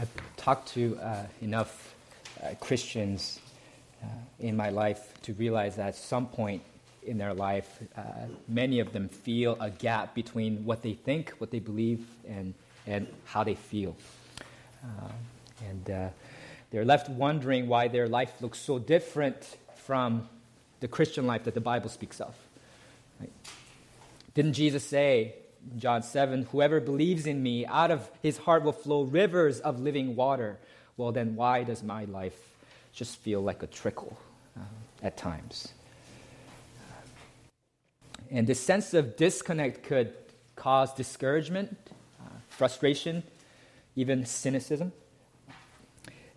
I've talked to uh, enough uh, Christians uh, in my life to realize that at some point in their life, uh, many of them feel a gap between what they think, what they believe, and, and how they feel. Uh, and uh, they're left wondering why their life looks so different from the Christian life that the Bible speaks of. Right? Didn't Jesus say, John 7, whoever believes in me, out of his heart will flow rivers of living water. Well, then why does my life just feel like a trickle uh, at times? And this sense of disconnect could cause discouragement, uh, frustration, even cynicism.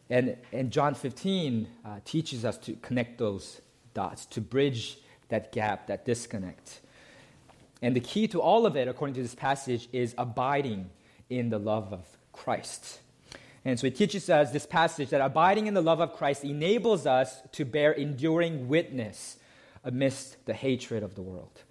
And, and John 15 uh, teaches us to connect those dots, to bridge that gap, that disconnect. And the key to all of it, according to this passage, is abiding in the love of Christ. And so it teaches us this passage that abiding in the love of Christ enables us to bear enduring witness amidst the hatred of the world.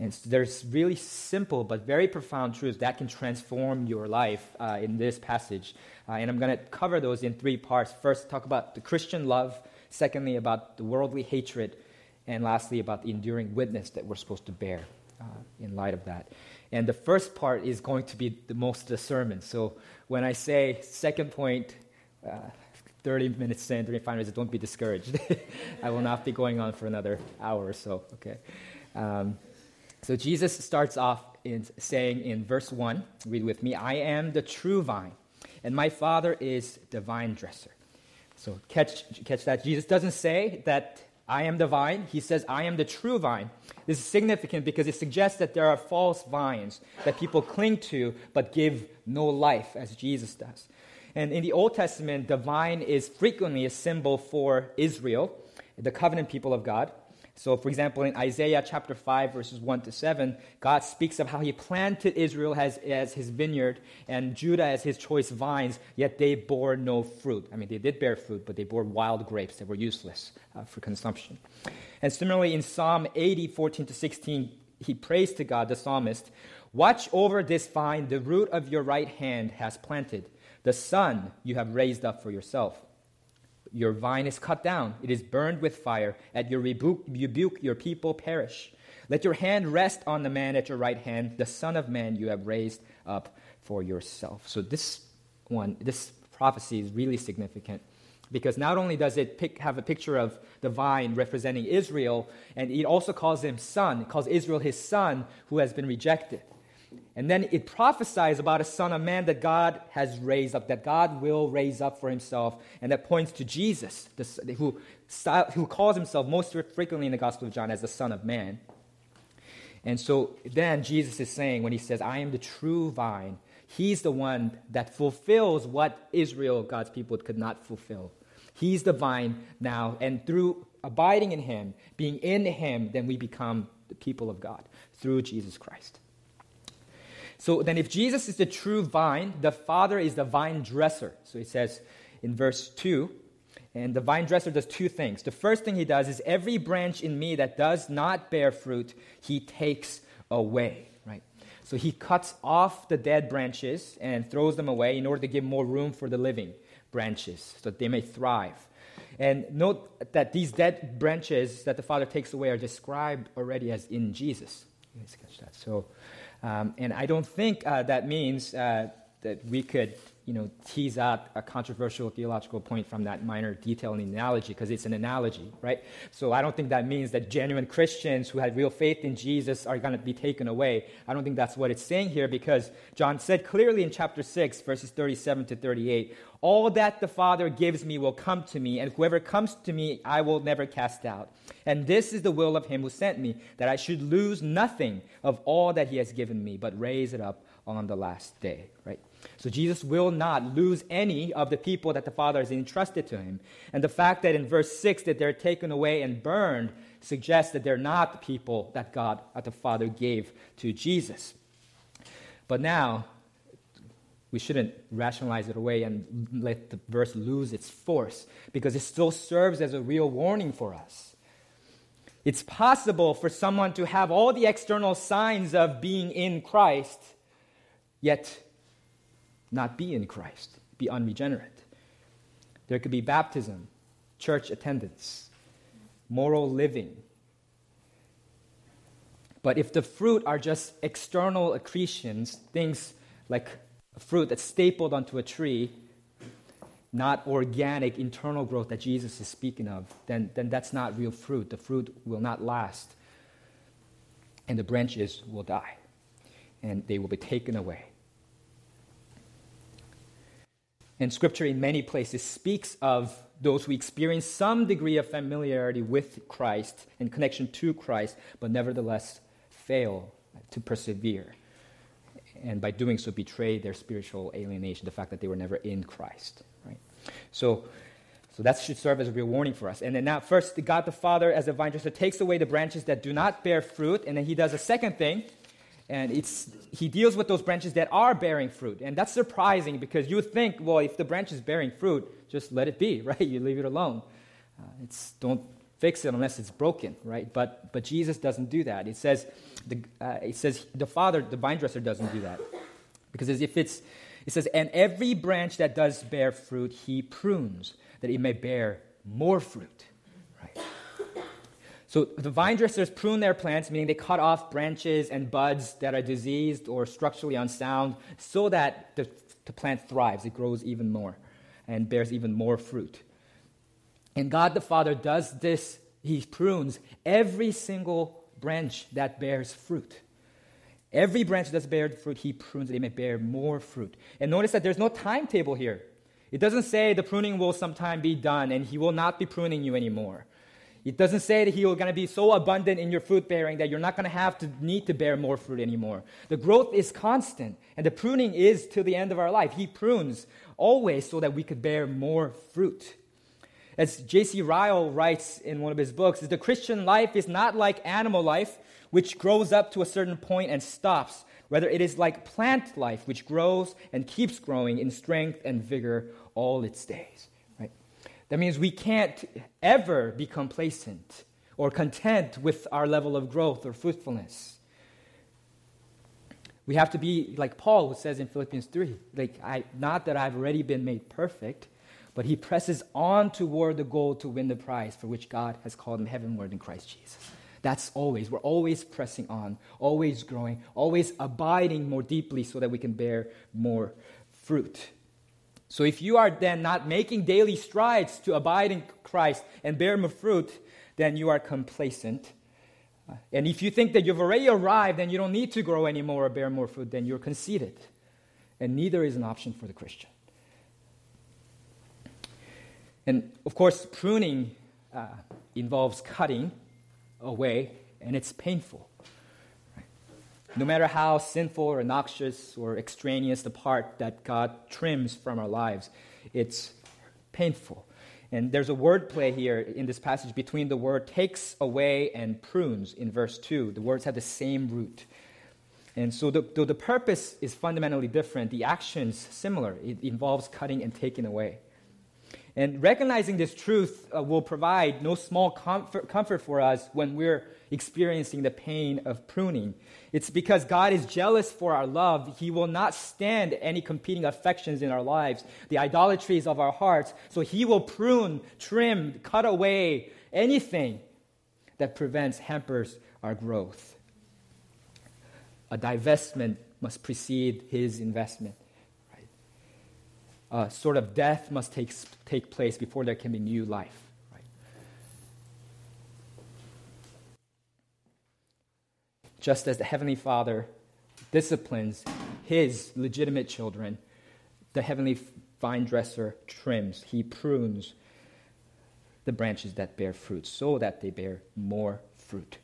And so there's really simple but very profound truths that can transform your life uh, in this passage. Uh, and I'm going to cover those in three parts. First, talk about the Christian love. Secondly, about the worldly hatred. And lastly, about the enduring witness that we're supposed to bear uh, in light of that. And the first part is going to be the most the sermon. So when I say second point, uh, 30 minutes in, 35 minutes, don't be discouraged. I will not be going on for another hour or so, okay? Um, so Jesus starts off in saying in verse 1, read with me, I am the true vine, and my Father is the vine dresser. So catch, catch that. Jesus doesn't say that I am the vine. He says, I am the true vine. This is significant because it suggests that there are false vines that people cling to but give no life, as Jesus does. And in the Old Testament, the vine is frequently a symbol for Israel, the covenant people of God. So, for example, in Isaiah chapter 5, verses 1 to 7, God speaks of how he planted Israel as, as his vineyard and Judah as his choice vines, yet they bore no fruit. I mean, they did bear fruit, but they bore wild grapes that were useless uh, for consumption. And similarly, in Psalm 80, 14 to 16, he prays to God, the psalmist, Watch over this vine the root of your right hand has planted, the son you have raised up for yourself. Your vine is cut down, it is burned with fire. At your rebuke, rebuke, your people perish. Let your hand rest on the man at your right hand, the Son of Man you have raised up for yourself. So, this one, this prophecy is really significant because not only does it pick, have a picture of the vine representing Israel, and it also calls him son, it calls Israel his son who has been rejected. And then it prophesies about a son of man that God has raised up, that God will raise up for himself, and that points to Jesus, who, who calls himself most frequently in the Gospel of John as the Son of Man. And so then Jesus is saying, when he says, I am the true vine, he's the one that fulfills what Israel, God's people, could not fulfill. He's the vine now, and through abiding in him, being in him, then we become the people of God through Jesus Christ. So then, if Jesus is the true vine, the Father is the vine dresser. So he says in verse 2, and the vine dresser does two things. The first thing he does is every branch in me that does not bear fruit, he takes away, right? So he cuts off the dead branches and throws them away in order to give more room for the living branches so that they may thrive. And note that these dead branches that the Father takes away are described already as in Jesus. Let's catch that. So um, and I don't think uh, that means uh, that we could you know, tease out a controversial theological point from that minor detail in the analogy because it's an analogy, right? So I don't think that means that genuine Christians who had real faith in Jesus are going to be taken away. I don't think that's what it's saying here because John said clearly in chapter 6, verses 37 to 38, all that the Father gives me will come to me, and whoever comes to me I will never cast out. And this is the will of him who sent me, that I should lose nothing of all that he has given me, but raise it up on the last day, right? So Jesus will not lose any of the people that the Father has entrusted to him. And the fact that in verse 6 that they're taken away and burned suggests that they're not the people that God, that the Father gave to Jesus. But now, we shouldn't rationalize it away and let the verse lose its force because it still serves as a real warning for us. It's possible for someone to have all the external signs of being in Christ, yet not be in Christ. be unregenerate. There could be baptism, church attendance, moral living. But if the fruit are just external accretions, things like fruit that's stapled onto a tree, not organic internal growth that Jesus is speaking of, then, then that's not real fruit. The fruit will not last, and the branches will die, and they will be taken away. And scripture, in many places, speaks of those who experience some degree of familiarity with Christ and connection to Christ, but nevertheless fail to persevere. And by doing so, betray their spiritual alienation, the fact that they were never in Christ. Right? So, so that should serve as a real warning for us. And then now, first, God the Father, as a vine dresser, takes away the branches that do not bear fruit. And then he does a second thing, and it's, he deals with those branches that are bearing fruit. And that's surprising because you would think, well, if the branch is bearing fruit, just let it be, right? You leave it alone. Uh, it's, don't fix it unless it's broken, right? But, but Jesus doesn't do that. It says, the, uh, it says the Father, the vine dresser, doesn't do that. Because if it's, it says, and every branch that does bear fruit, he prunes, that it may bear more fruit. So the vine dressers prune their plants, meaning they cut off branches and buds that are diseased or structurally unsound, so that the, the plant thrives. It grows even more and bears even more fruit. And God the Father does this, He prunes every single branch that bears fruit. Every branch that's bears fruit, He prunes that it may bear more fruit. And notice that there's no timetable here. It doesn't say the pruning will sometime be done and He will not be pruning you anymore. It doesn't say that He will going to be so abundant in your fruit bearing that you're not going to have to need to bear more fruit anymore. The growth is constant, and the pruning is till the end of our life. He prunes always so that we could bear more fruit. As J.C. Ryle writes in one of his books, the Christian life is not like animal life, which grows up to a certain point and stops. Rather, it is like plant life, which grows and keeps growing in strength and vigor all its days. That means we can't ever be complacent or content with our level of growth or fruitfulness. We have to be like Paul, who says in Philippians 3, like, I, not that I've already been made perfect, but he presses on toward the goal to win the prize for which God has called him heavenward in Christ Jesus. That's always, we're always pressing on, always growing, always abiding more deeply so that we can bear more fruit. So if you are then not making daily strides to abide in Christ and bear more fruit, then you are complacent. And if you think that you've already arrived and you don't need to grow anymore or bear more fruit, then you're conceited. And neither is an option for the Christian. And of course, pruning uh, involves cutting away, and it's painful. No matter how sinful or noxious or extraneous the part that God trims from our lives, it's painful. And there's a word play here in this passage between the word takes away and prunes in verse 2. The words have the same root. And so, the, though the purpose is fundamentally different, the action's similar. It involves cutting and taking away. And recognizing this truth uh, will provide no small comfort, comfort for us when we're experiencing the pain of pruning. It's because God is jealous for our love. He will not stand any competing affections in our lives, the idolatries of our hearts. So He will prune, trim, cut away anything that prevents, hampers our growth. A divestment must precede His investment uh, sort of death must take, take place before there can be new life. Right? Just as the Heavenly Father disciplines his legitimate children, the Heavenly vine dresser trims, he prunes the branches that bear fruit so that they bear more fruit.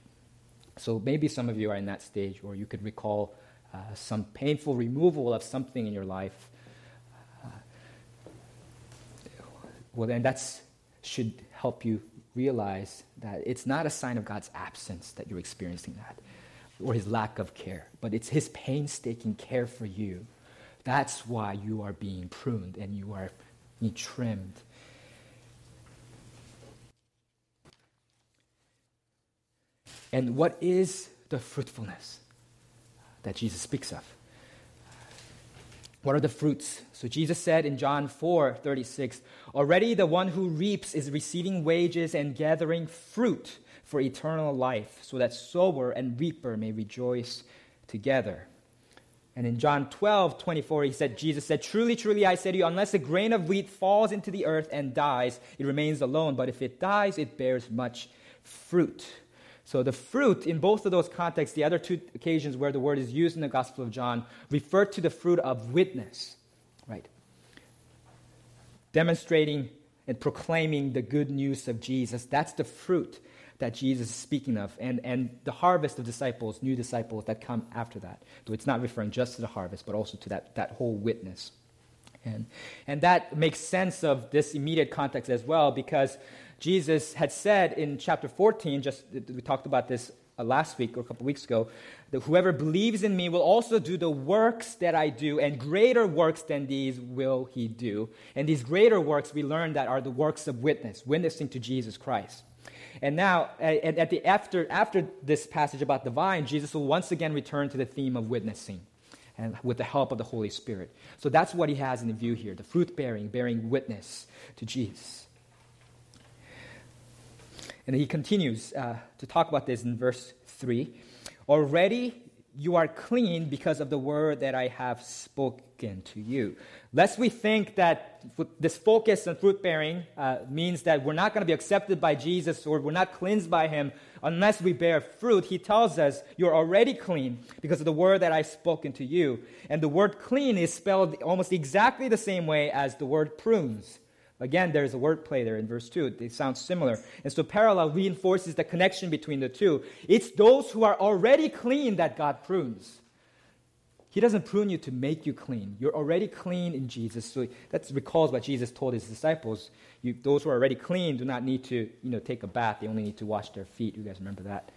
So maybe some of you are in that stage, or you could recall uh, some painful removal of something in your life well, then that should help you realize that it's not a sign of God's absence that you're experiencing that or his lack of care, but it's his painstaking care for you. That's why you are being pruned and you are being trimmed. And what is the fruitfulness that Jesus speaks of? What are the fruits? So Jesus said in John 4 36, Already the one who reaps is receiving wages and gathering fruit for eternal life, so that sower and reaper may rejoice together. And in John 12 24, he said, Jesus said, Truly, truly, I say to you, unless a grain of wheat falls into the earth and dies, it remains alone. But if it dies, it bears much fruit. So the fruit, in both of those contexts, the other two occasions where the word is used in the Gospel of John, refer to the fruit of witness, right? Demonstrating and proclaiming the good news of Jesus. That's the fruit that Jesus is speaking of, and, and the harvest of disciples, new disciples that come after that. So it's not referring just to the harvest, but also to that, that whole witness. And, and that makes sense of this immediate context as well, because Jesus had said in chapter 14, just we talked about this uh, last week or a couple weeks ago, that whoever believes in me will also do the works that I do, and greater works than these will he do. And these greater works we learned that are the works of witness, witnessing to Jesus Christ. And now, at the, after, after this passage about the vine, Jesus will once again return to the theme of witnessing and with the help of the Holy Spirit. So that's what he has in view here the fruit bearing, bearing witness to Jesus. And he continues uh, to talk about this in verse 3. Already you are clean because of the word that I have spoken to you. Lest we think that this focus on fruit bearing uh, means that we're not going to be accepted by Jesus or we're not cleansed by him unless we bear fruit. He tells us you're already clean because of the word that I've spoken to you. And the word clean is spelled almost exactly the same way as the word prunes. Again, there's a wordplay there in verse 2. They sound similar. And so parallel reinforces the connection between the two. It's those who are already clean that God prunes. He doesn't prune you to make you clean. You're already clean in Jesus. So that recalls what Jesus told his disciples. You, those who are already clean do not need to you know, take a bath. They only need to wash their feet. You guys remember that?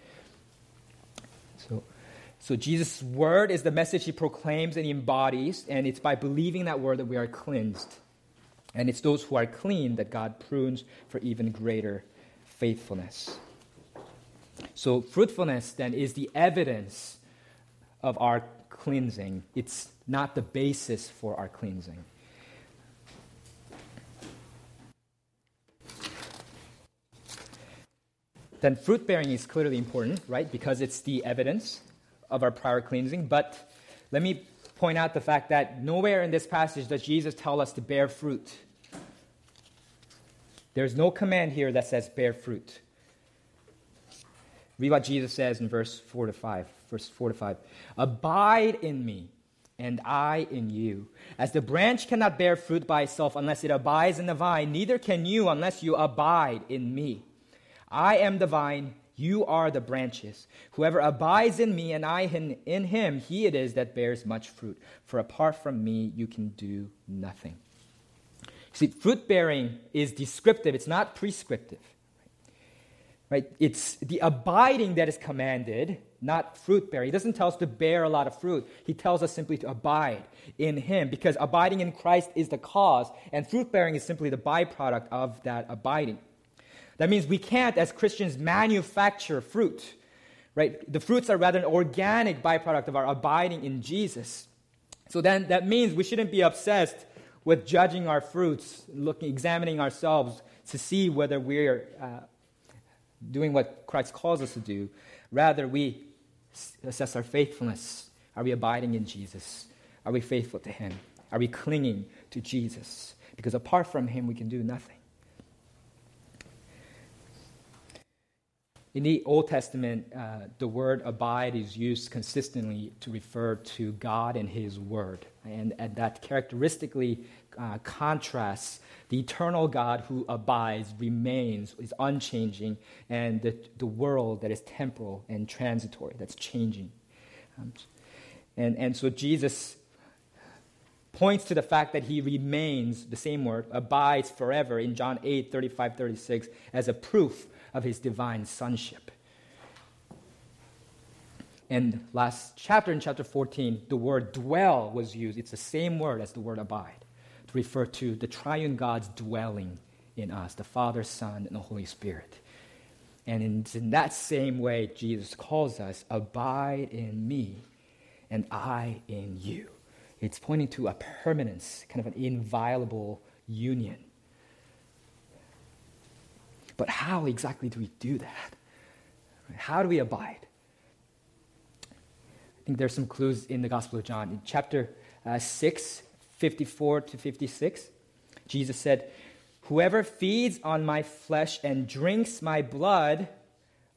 So, so Jesus' word is the message he proclaims and he embodies, and it's by believing that word that we are cleansed. And it's those who are clean that God prunes for even greater faithfulness. So, fruitfulness then is the evidence of our cleansing, it's not the basis for our cleansing. Then, fruit bearing is clearly important, right? Because it's the evidence of our prior cleansing. But let me point out the fact that nowhere in this passage does Jesus tell us to bear fruit. There's no command here that says bear fruit. Read what Jesus says in verse 4 to 5. Verse 4 to 5. Abide in me, and I in you. As the branch cannot bear fruit by itself unless it abides in the vine, neither can you unless you abide in me. I am the vine, you are the branches. Whoever abides in me and I in, in him, he it is that bears much fruit. For apart from me, you can do nothing. See, fruit bearing is descriptive, it's not prescriptive. Right? It's the abiding that is commanded, not fruit bearing. He doesn't tell us to bear a lot of fruit. He tells us simply to abide in Him because abiding in Christ is the cause, and fruit bearing is simply the byproduct of that abiding. That means we can't, as Christians, manufacture fruit. Right? The fruits are rather an organic byproduct of our abiding in Jesus. So then that means we shouldn't be obsessed with judging our fruits, looking, examining ourselves to see whether we're uh, doing what Christ calls us to do. Rather, we assess our faithfulness. Are we abiding in Jesus? Are we faithful to Him? Are we clinging to Jesus? Because apart from Him, we can do nothing. In the Old Testament, uh, the word abide is used consistently to refer to God and His Word. And, and that characteristically uh, contrasts the eternal God who abides, remains, is unchanging, and the, the world that is temporal and transitory, that's changing. Um, and, and so Jesus points to the fact that he remains, the same word, abides forever in John 8, 35, 36, as a proof of his divine sonship. And last chapter, in chapter 14, the word dwell was used. It's the same word as the word abide to refer to the triune God's dwelling in us, the Father, Son, and the Holy Spirit. And in, in that same way, Jesus calls us, abide in me, and I in you. It's pointing to a permanence, kind of an inviolable union. But how exactly do we do that? How do we abide? I think there's some clues in the Gospel of John. In chapter uh, 6, 54 to 56, Jesus said, Whoever feeds on my flesh and drinks my blood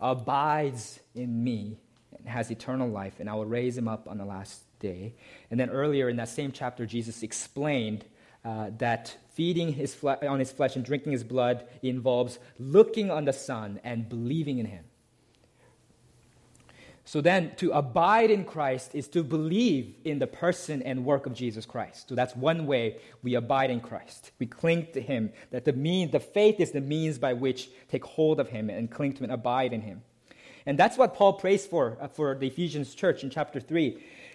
abides in me and has eternal life, and I will raise him up on the last day. And then earlier in that same chapter, Jesus explained uh, that feeding his fle- on his flesh and drinking his blood involves looking on the Son and believing in him. So then, to abide in Christ is to believe in the person and work of Jesus Christ. So that's one way we abide in Christ. We cling to Him. That the mean, the faith is the means by which take hold of Him and cling to and abide in Him. And that's what Paul prays for uh, for the Ephesians church in chapter three.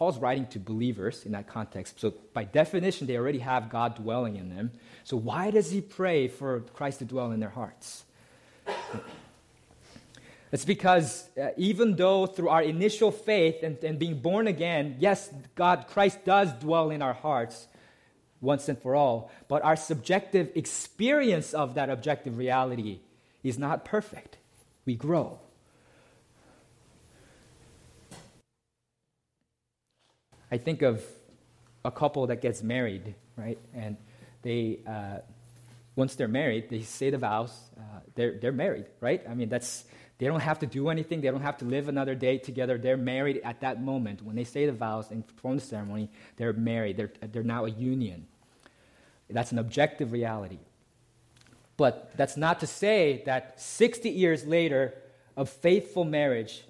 Paul's writing to believers in that context. So, by definition, they already have God dwelling in them. So, why does he pray for Christ to dwell in their hearts? It's because uh, even though through our initial faith and, and being born again, yes, God, Christ does dwell in our hearts once and for all, but our subjective experience of that objective reality is not perfect. We grow. I think of a couple that gets married, right? And they, uh, once they're married, they say the vows. Uh, they're, they're married, right? I mean, that's they don't have to do anything. They don't have to live another day together. They're married at that moment. When they say the vows and perform the ceremony, they're married. They're, they're now a union. That's an objective reality. But that's not to say that 60 years later of faithful marriage,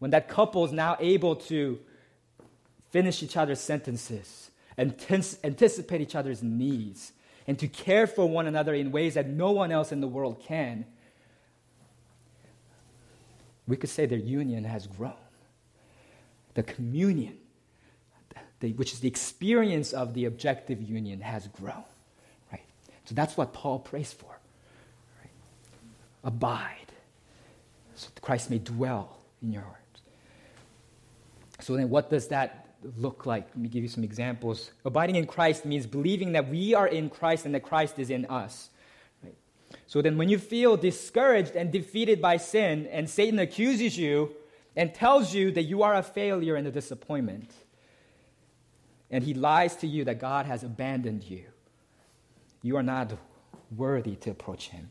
when that couple is now able to finish each other's sentences, anticipate each other's needs, and to care for one another in ways that no one else in the world can, we could say their union has grown. The communion, the, which is the experience of the objective union, has grown. Right? So that's what Paul prays for. Abide, so Christ may dwell in your heart. So then, what does that look like? Let me give you some examples. Abiding in Christ means believing that we are in Christ and that Christ is in us. So then, when you feel discouraged and defeated by sin, and Satan accuses you and tells you that you are a failure and a disappointment, and he lies to you that God has abandoned you, you are not worthy to approach him,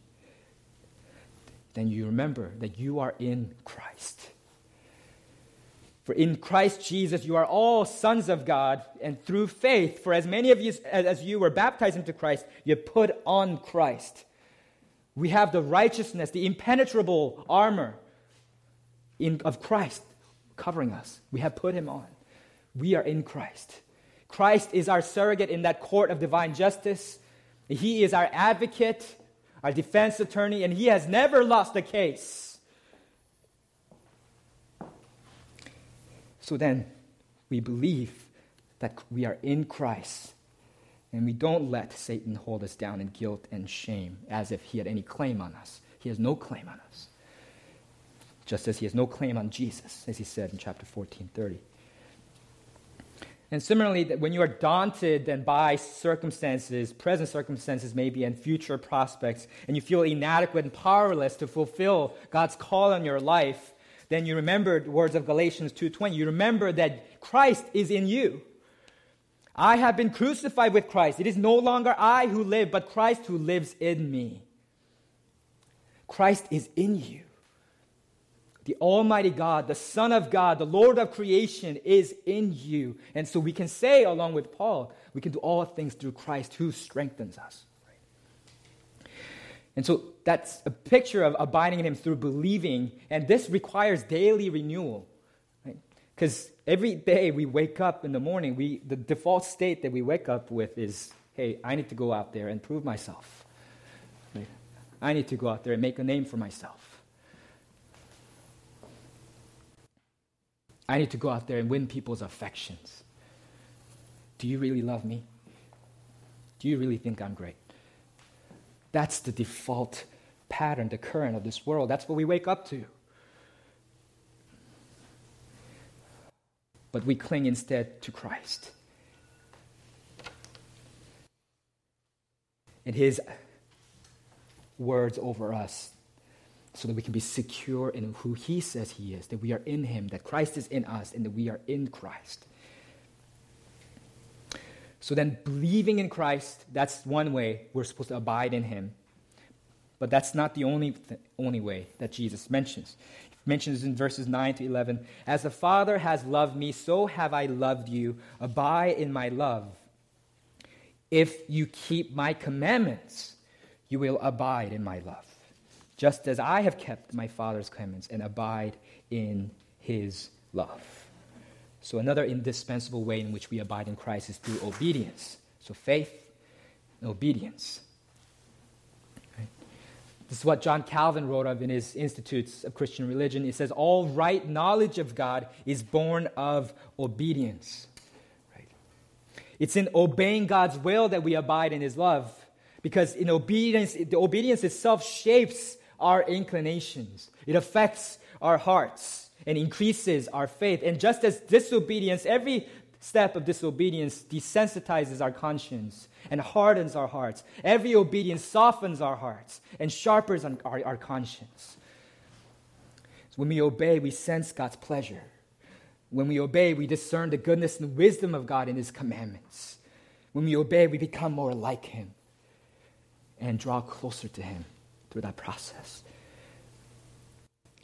then you remember that you are in Christ. For in Christ Jesus you are all sons of God, and through faith, for as many of you as you were baptized into Christ, you put on Christ. We have the righteousness, the impenetrable armor in, of Christ covering us. We have put him on. We are in Christ. Christ is our surrogate in that court of divine justice. He is our advocate, our defense attorney, and he has never lost a case. So then, we believe that we are in Christ and we don't let Satan hold us down in guilt and shame as if he had any claim on us. He has no claim on us. Just as he has no claim on Jesus, as he said in chapter 14, 30. And similarly, that when you are daunted then by circumstances, present circumstances maybe, and future prospects, and you feel inadequate and powerless to fulfill God's call on your life, then you remember the words of Galatians 2.20. You remember that Christ is in you. I have been crucified with Christ. It is no longer I who live, but Christ who lives in me. Christ is in you. The Almighty God, the Son of God, the Lord of creation is in you. And so we can say, along with Paul, we can do all things through Christ who strengthens us. And so that's a picture of abiding in Him through believing. And this requires daily renewal. Right? Because every day we wake up in the morning, we, the default state that we wake up with is hey, I need to go out there and prove myself. I need to go out there and make a name for myself. I need to go out there and win people's affections. Do you really love me? Do you really think I'm great? That's the default pattern, the current of this world. That's what we wake up to. But we cling instead to Christ. And His words over us so that we can be secure in who He says He is, that we are in Him, that Christ is in us, and that we are in Christ. So then, believing in Christ, that's one way we're supposed to abide in Him. But that's not the only, th- only way that Jesus mentions. He mentions in verses 9 to 11 As the Father has loved me, so have I loved you. Abide in my love. If you keep my commandments, you will abide in my love, just as I have kept my Father's commandments and abide in his love. So, another indispensable way in which we abide in Christ is through obedience. So, faith and obedience. This is what John Calvin wrote of in his Institutes of Christian Religion. He says, All right knowledge of God is born of obedience. Right? It's in obeying God's will that we abide in his love. Because in obedience, the obedience itself shapes our inclinations. It affects our hearts and increases our faith. And just as disobedience, every step of disobedience desensitizes our conscience and hardens our hearts, every obedience softens our hearts and sharpens our, our conscience. So when we obey, we sense God's pleasure. When we obey, we discern the goodness and wisdom of God in His commandments. When we obey, we become more like Him and draw closer to Him through that process.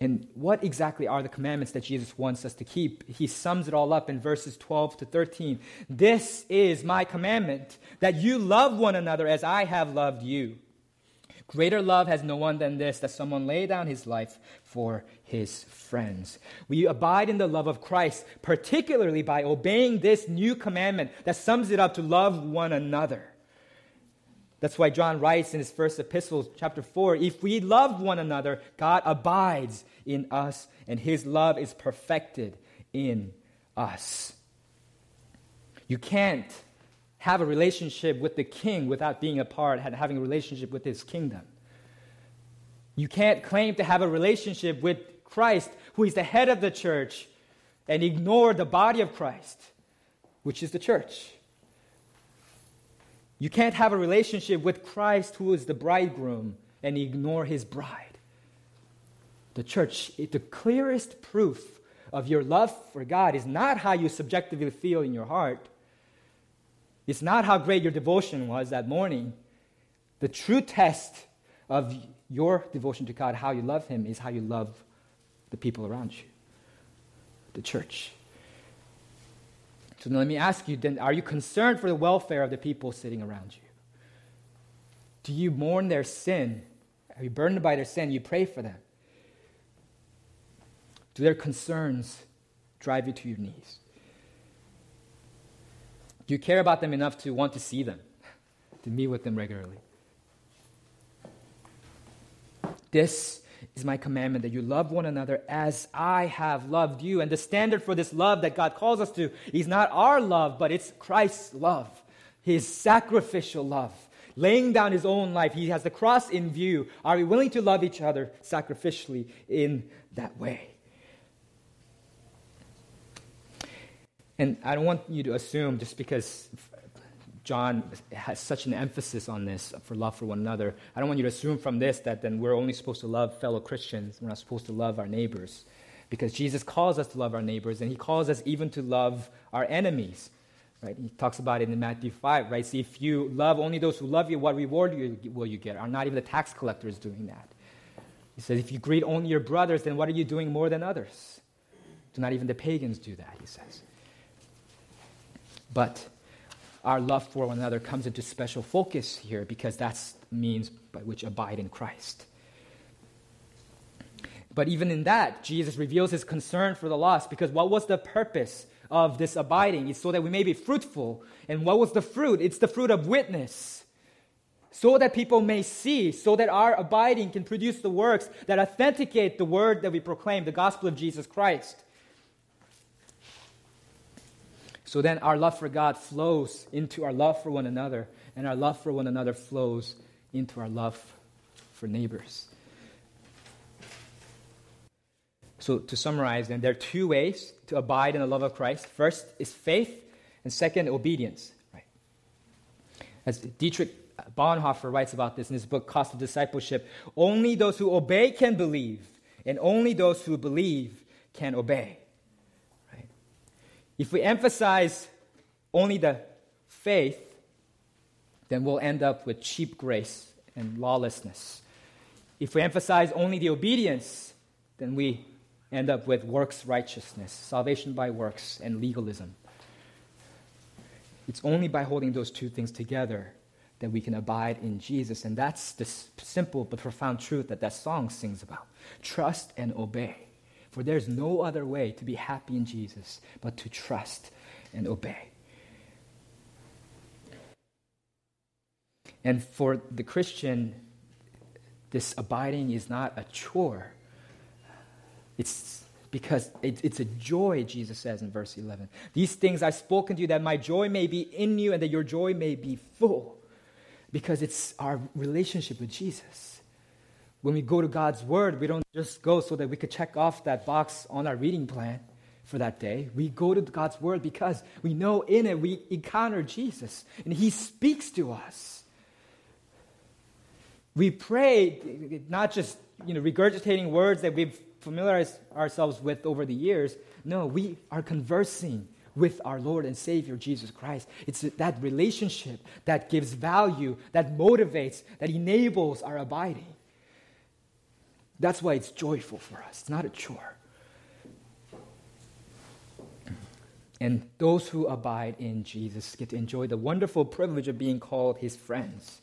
And what exactly are the commandments that Jesus wants us to keep? He sums it all up in verses 12 to 13. This is my commandment that you love one another as I have loved you. Greater love has no one than this, that someone lay down his life for his friends. We abide in the love of Christ, particularly by obeying this new commandment that sums it up to love one another. That's why John writes in his first epistle, chapter 4 if we love one another, God abides in us, and his love is perfected in us. You can't have a relationship with the king without being a part, and having a relationship with his kingdom. You can't claim to have a relationship with Christ, who is the head of the church, and ignore the body of Christ, which is the church. You can't have a relationship with Christ, who is the bridegroom, and ignore his bride. The church, the clearest proof of your love for God is not how you subjectively feel in your heart. It's not how great your devotion was that morning. The true test of your devotion to God, how you love Him, is how you love the people around you, the church. So let me ask you then are you concerned for the welfare of the people sitting around you? Do you mourn their sin? Are you burdened by their sin? You pray for them. Do their concerns drive you to your knees? Do you care about them enough to want to see them, to meet with them regularly? This is my commandment that you love one another as I have loved you. And the standard for this love that God calls us to is not our love, but it's Christ's love, his sacrificial love, laying down his own life. He has the cross in view. Are we willing to love each other sacrificially in that way? And I don't want you to assume just because John has such an emphasis on this for love for one another. I don't want you to assume from this that then we're only supposed to love fellow Christians. We're not supposed to love our neighbors. Because Jesus calls us to love our neighbors, and he calls us even to love our enemies. Right? He talks about it in Matthew 5, right? See, if you love only those who love you, what reward will you get? Are not even the tax collectors doing that? He says, if you greet only your brothers, then what are you doing more than others? Do not even the pagans do that, he says. But our love for one another comes into special focus here because that's means by which abide in Christ. But even in that, Jesus reveals his concern for the lost because what was the purpose of this abiding? It's so that we may be fruitful. And what was the fruit? It's the fruit of witness. So that people may see, so that our abiding can produce the works that authenticate the word that we proclaim, the gospel of Jesus Christ. So then our love for God flows into our love for one another, and our love for one another flows into our love for neighbors. So, to summarize, then, there are two ways to abide in the love of Christ. First is faith, and second, obedience. Right? As Dietrich Bonhoeffer writes about this in his book, Cost of Discipleship only those who obey can believe, and only those who believe can obey. If we emphasize only the faith, then we'll end up with cheap grace and lawlessness. If we emphasize only the obedience, then we end up with works righteousness, salvation by works, and legalism. It's only by holding those two things together that we can abide in Jesus. And that's the simple but profound truth that that song sings about. Trust and obey. For there's no other way to be happy in Jesus but to trust and obey. And for the Christian, this abiding is not a chore it's because it, it's a joy, Jesus says in verse 11. These things I've spoken to you that my joy may be in you and that your joy may be full. Because it's our relationship with Jesus. When we go to God's Word, we don't just go so that we could check off that box on our reading plan for that day. We go to God's Word because we know in it we encounter Jesus and He speaks to us. We pray, not just you know, regurgitating words that we've familiarized ourselves with over the years. No, we are conversing with our Lord and Savior Jesus Christ. It's that relationship that gives value, that motivates, that enables our abiding. That's why it's joyful for us. It's not a chore. And those who abide in Jesus get to enjoy the wonderful privilege of being called his friends.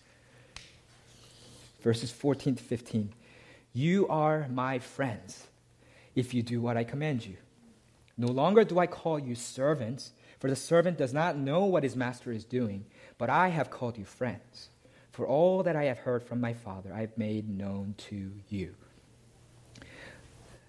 Verses 14 to 15. You are my friends if you do what I command you. No longer do I call you servants, for the servant does not know what his master is doing, but I have called you friends. For all that I have heard from my Father, I have made known to you.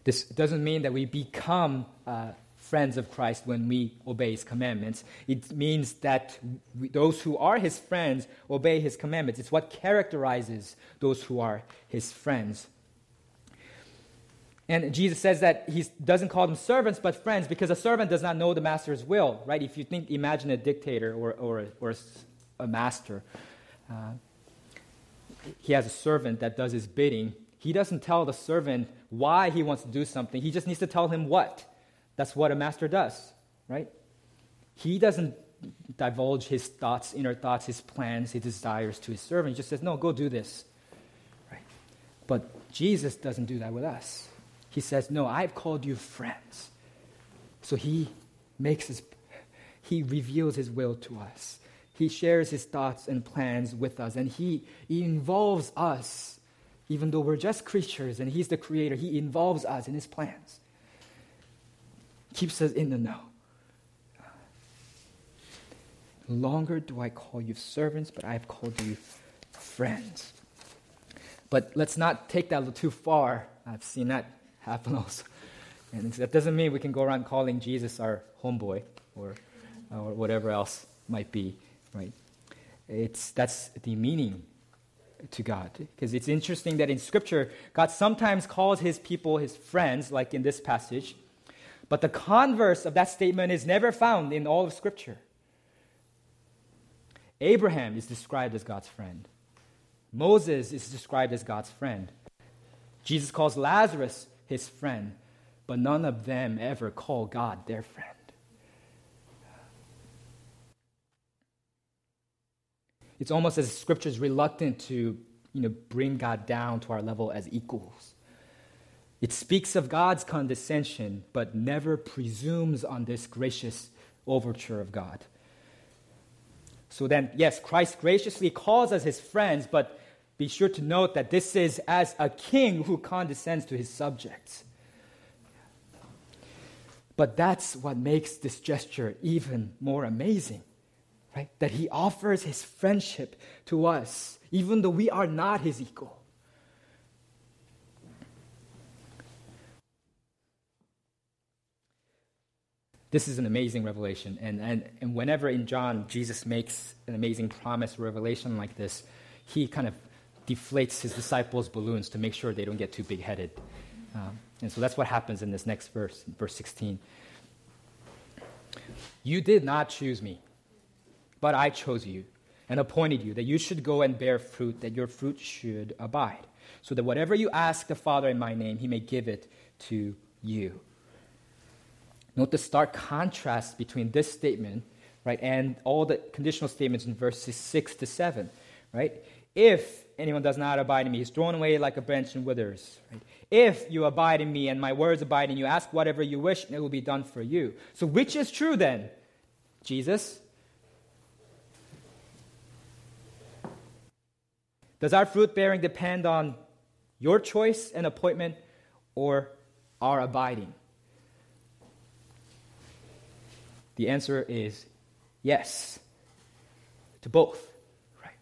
This doesn't mean that we become uh, friends of Christ when we obey his commandments. It means that we, those who are his friends obey his commandments. It's what characterizes those who are his friends. And Jesus says that he doesn't call them servants, but friends, because a servant does not know the master's will, right? If you think, imagine a dictator or, or, or a master. Uh, he has a servant that does his bidding. He doesn't tell the servant why he wants to do something. He just needs to tell him what. That's what a master does, right? He doesn't divulge his thoughts, inner thoughts, his plans, his desires to his servant. He just says, no, go do this. Right? But Jesus doesn't do that with us. He says, No, I've called you friends. So he makes his, he reveals his will to us. He shares his thoughts and plans with us, and he, he involves us, even though we're just creatures and he's the creator, he involves us in his plans. Keeps us in the know. Longer do I call you servants, but I have called you friends. But let's not take that too far. I've seen that happen also. And that doesn't mean we can go around calling Jesus our homeboy or, or whatever else might be, right? It's, that's the meaning to God. Because it's interesting that in Scripture, God sometimes calls his people his friends, like in this passage, but the converse of that statement is never found in all of Scripture. Abraham is described as God's friend. Moses is described as God's friend. Jesus calls Lazarus his friend, but none of them ever call God their friend. It's almost as Scripture is reluctant to you know, bring God down to our level as equals. It speaks of God's condescension, but never presumes on this gracious overture of God. So then, yes, Christ graciously calls us his friends, but be sure to note that this is as a king who condescends to his subjects. But that's what makes this gesture even more amazing, right? That he offers his friendship to us, even though we are not his equal. This is an amazing revelation. And, and, and whenever in John Jesus makes an amazing promise revelation like this, he kind of deflates his disciples' balloons to make sure they don't get too big headed. Um, and so that's what happens in this next verse, verse 16. You did not choose me, but I chose you and appointed you that you should go and bear fruit, that your fruit should abide, so that whatever you ask the Father in my name, he may give it to you. Note the stark contrast between this statement, right, and all the conditional statements in verses 6 to 7, right? If anyone does not abide in me, he's thrown away like a branch and withers. Right? If you abide in me and my words abide in you, ask whatever you wish, and it will be done for you. So, which is true then? Jesus? Does our fruit bearing depend on your choice and appointment or our abiding? The answer is yes to both. Right?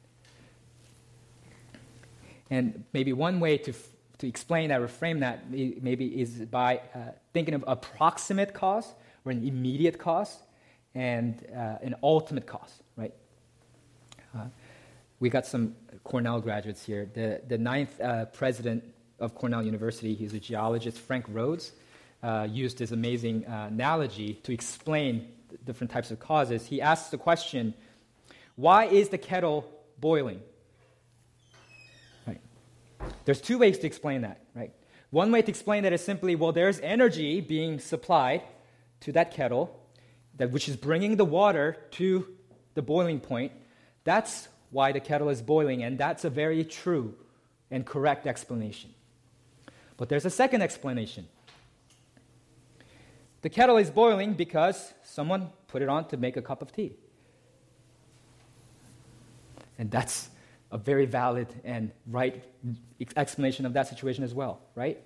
And maybe one way to, to explain that or frame that maybe is by uh, thinking of a proximate cause or an immediate cause and uh, an ultimate cause, right? Uh, we got some Cornell graduates here. The, the ninth uh, president of Cornell University, he's a geologist, Frank Rhodes, uh, used this amazing uh, analogy to explain different types of causes, he asks the question why is the kettle boiling? Right. There's two ways to explain that, right? One way to explain that is simply well, there's energy being supplied to that kettle, that, which is bringing the water to the boiling point. That's why the kettle is boiling, and that's a very true and correct explanation. But there's a second explanation. The kettle is boiling because someone put it on to make a cup of tea. And that's a very valid and right explanation of that situation as well, right?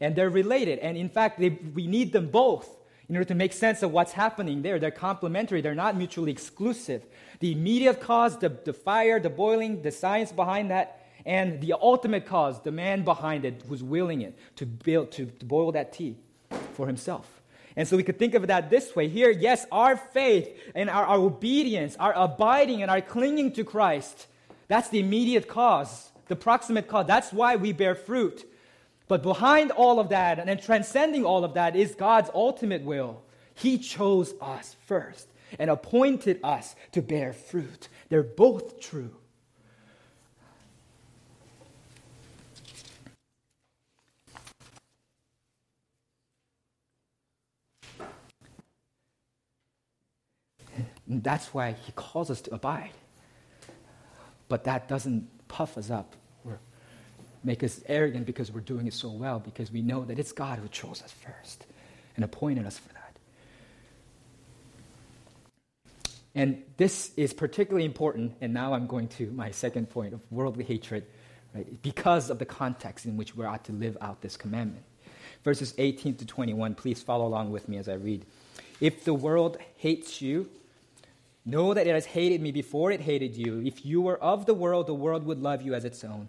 And they're related. And in fact, they, we need them both in order to make sense of what's happening there. They're complementary, they're not mutually exclusive. The immediate cause, the, the fire, the boiling, the science behind that, and the ultimate cause, the man behind it who's willing it to, build, to, to boil that tea for himself. And so we could think of that this way. Here, yes, our faith and our, our obedience, our abiding and our clinging to Christ, that's the immediate cause, the proximate cause. That's why we bear fruit. But behind all of that and transcending all of that is God's ultimate will. He chose us first and appointed us to bear fruit. They're both true. And that's why he calls us to abide. But that doesn't puff us up make us arrogant because we're doing it so well, because we know that it's God who chose us first and appointed us for that. And this is particularly important, and now I'm going to my second point of worldly hatred, right? because of the context in which we're ought to live out this commandment. Verses 18 to 21, please follow along with me as I read. If the world hates you, Know that it has hated me before it hated you. If you were of the world, the world would love you as its own.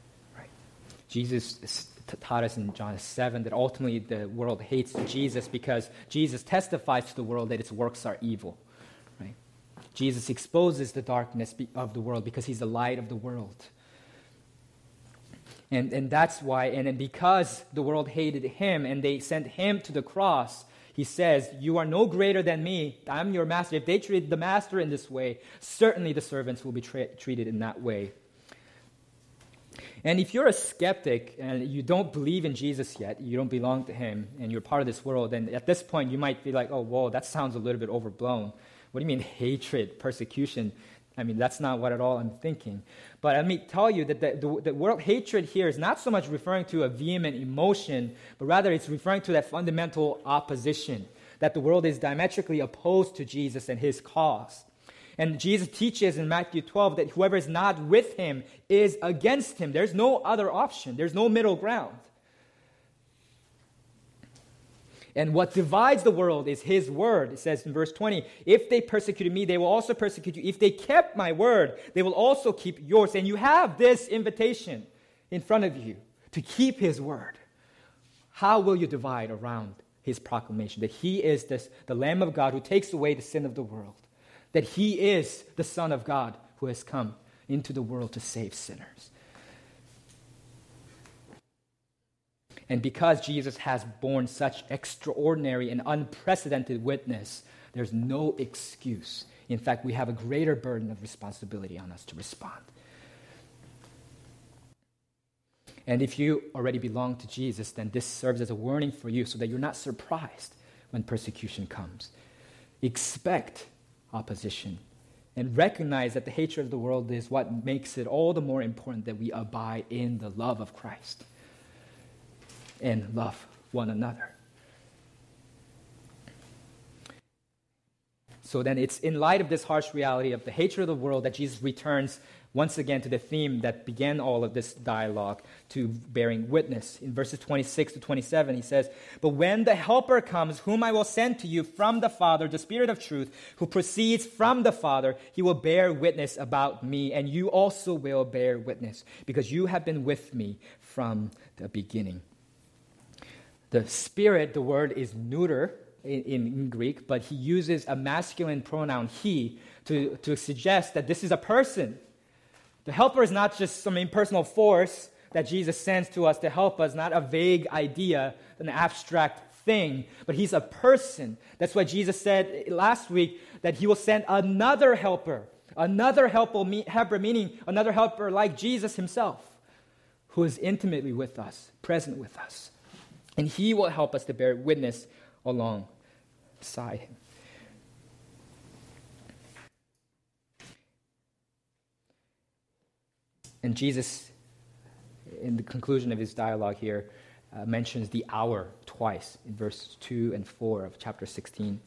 Jesus taught us in John 7 that ultimately the world hates Jesus because Jesus testifies to the world that its works are evil. Right? Jesus exposes the darkness of the world because he's the light of the world. And, and that's why, and then because the world hated him and they sent him to the cross, he says, You are no greater than me. I'm your master. If they treat the master in this way, certainly the servants will be tra- treated in that way. And if you're a skeptic and you don't believe in Jesus yet, you don't belong to him, and you're part of this world, then at this point you might be like, oh, whoa, that sounds a little bit overblown. What do you mean hatred, persecution? I mean, that's not what at all I'm thinking. But let me tell you that the, the, the hatred here is not so much referring to a vehement emotion, but rather it's referring to that fundamental opposition, that the world is diametrically opposed to Jesus and his cause. And Jesus teaches in Matthew 12 that whoever is not with him is against him. There's no other option, there's no middle ground. And what divides the world is his word. It says in verse 20, if they persecuted me, they will also persecute you. If they kept my word, they will also keep yours. And you have this invitation in front of you to keep his word. How will you divide around his proclamation that he is this, the Lamb of God who takes away the sin of the world? That he is the Son of God who has come into the world to save sinners. And because Jesus has borne such extraordinary and unprecedented witness, there's no excuse. In fact, we have a greater burden of responsibility on us to respond. And if you already belong to Jesus, then this serves as a warning for you so that you're not surprised when persecution comes. Expect opposition. And recognize that the hatred of the world is what makes it all the more important that we abide in the love of Christ and love one another. So then, it's in light of this harsh reality of the hatred of the world that Jesus returns once again to the theme that began all of this dialogue to bearing witness. In verses 26 to 27, he says, But when the Helper comes, whom I will send to you from the Father, the Spirit of truth, who proceeds from the Father, he will bear witness about me, and you also will bear witness, because you have been with me from the beginning. The Spirit, the word is neuter in, in Greek, but he uses a masculine pronoun, he, to, to suggest that this is a person the helper is not just some impersonal force that Jesus sends to us to help us, not a vague idea, an abstract thing, but he's a person. That's why Jesus said last week that he will send another helper, another helper, helper meaning another helper like Jesus himself, who is intimately with us, present with us. And he will help us to bear witness alongside him. And Jesus, in the conclusion of his dialogue here, uh, mentions the hour twice in verse 2 and 4 of chapter 16.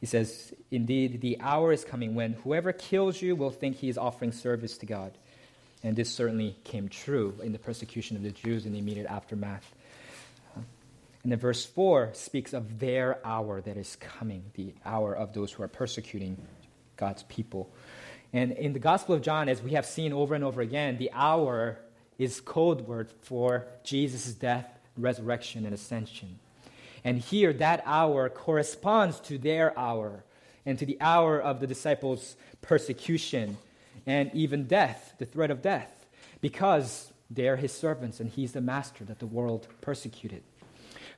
He says, Indeed, the hour is coming when whoever kills you will think he is offering service to God. And this certainly came true in the persecution of the Jews in the immediate aftermath. And then verse 4 speaks of their hour that is coming, the hour of those who are persecuting God's people. And in the Gospel of John, as we have seen over and over again, the hour is code word for Jesus' death, resurrection, and ascension. And here, that hour corresponds to their hour and to the hour of the disciples' persecution and even death, the threat of death, because they're his servants and he's the master that the world persecuted.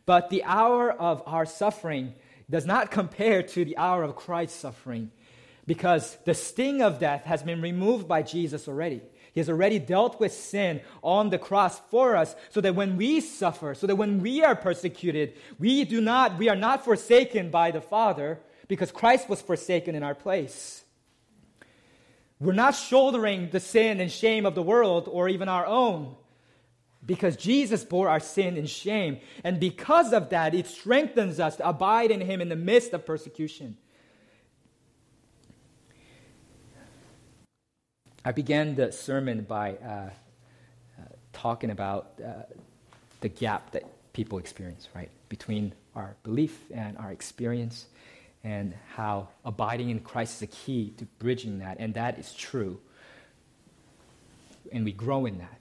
But the hour of our suffering does not compare to the hour of Christ's suffering because the sting of death has been removed by Jesus already. He has already dealt with sin on the cross for us so that when we suffer, so that when we are persecuted, we do not we are not forsaken by the Father because Christ was forsaken in our place. We're not shouldering the sin and shame of the world or even our own because Jesus bore our sin and shame. And because of that, it strengthens us to abide in Him in the midst of persecution. I began the sermon by uh, uh, talking about uh, the gap that people experience, right, between our belief and our experience, and how abiding in Christ is a key to bridging that, and that is true. And we grow in that.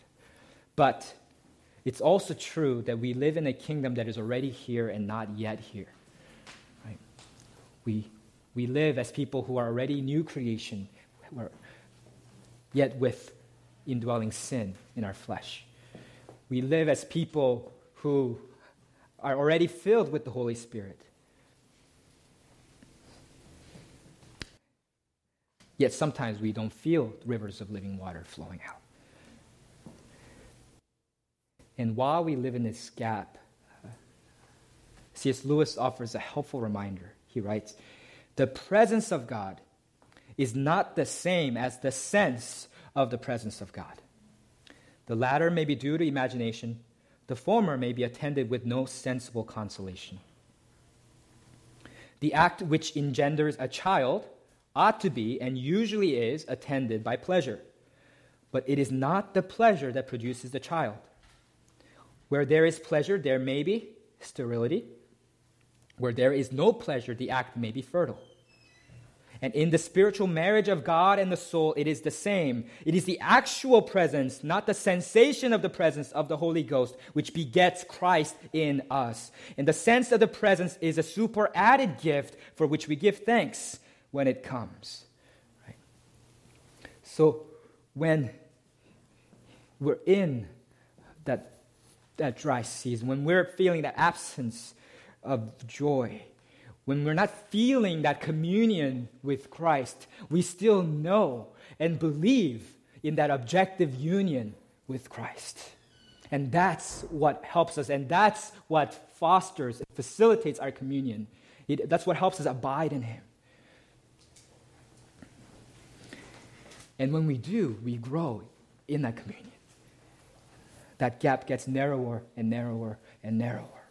But it's also true that we live in a kingdom that is already here and not yet here. Right? We, we live as people who are already new creation, yet with indwelling sin in our flesh. We live as people who are already filled with the Holy Spirit. Yet sometimes we don't feel rivers of living water flowing out. And while we live in this gap, uh, C.S. Lewis offers a helpful reminder. He writes The presence of God is not the same as the sense of the presence of God. The latter may be due to imagination, the former may be attended with no sensible consolation. The act which engenders a child ought to be and usually is attended by pleasure. But it is not the pleasure that produces the child. Where there is pleasure, there may be sterility. Where there is no pleasure, the act may be fertile. And in the spiritual marriage of God and the soul, it is the same. It is the actual presence, not the sensation of the presence of the Holy Ghost, which begets Christ in us. And the sense of the presence is a super added gift for which we give thanks when it comes. Right? So when we're in that, that dry season, when we're feeling that absence of joy, when we're not feeling that communion with Christ, we still know and believe in that objective union with Christ. And that's what helps us, and that's what fosters and facilitates our communion. It, that's what helps us abide in Him. And when we do, we grow in that communion. That gap gets narrower and narrower and narrower.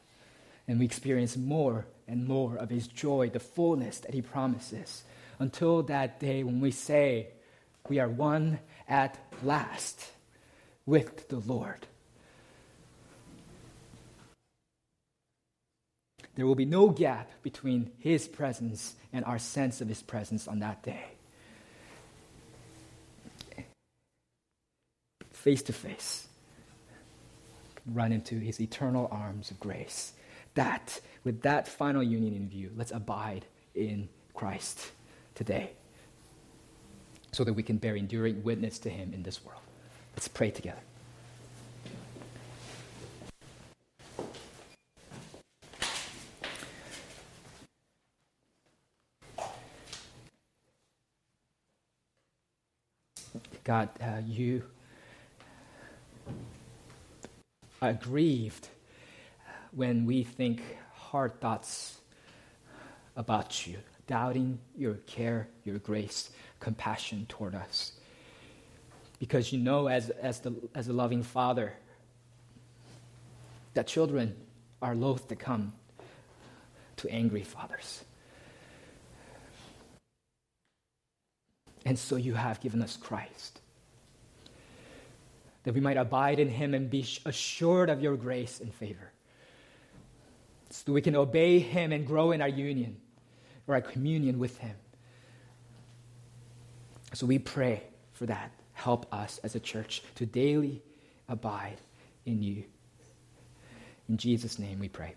And we experience more and more of His joy, the fullness that He promises, until that day when we say, We are one at last with the Lord. There will be no gap between His presence and our sense of His presence on that day. Face to face, run into His eternal arms of grace that, with that final union in view, let's abide in Christ today so that we can bear enduring witness to him in this world. Let's pray together. God, uh, you are grieved when we think hard thoughts about you, doubting your care, your grace, compassion toward us. Because you know, as, as, the, as a loving father, that children are loath to come to angry fathers. And so you have given us Christ, that we might abide in him and be assured of your grace and favor so we can obey Him and grow in our union or our communion with Him. So we pray for that. Help us as a church to daily abide in you. In Jesus' name we pray.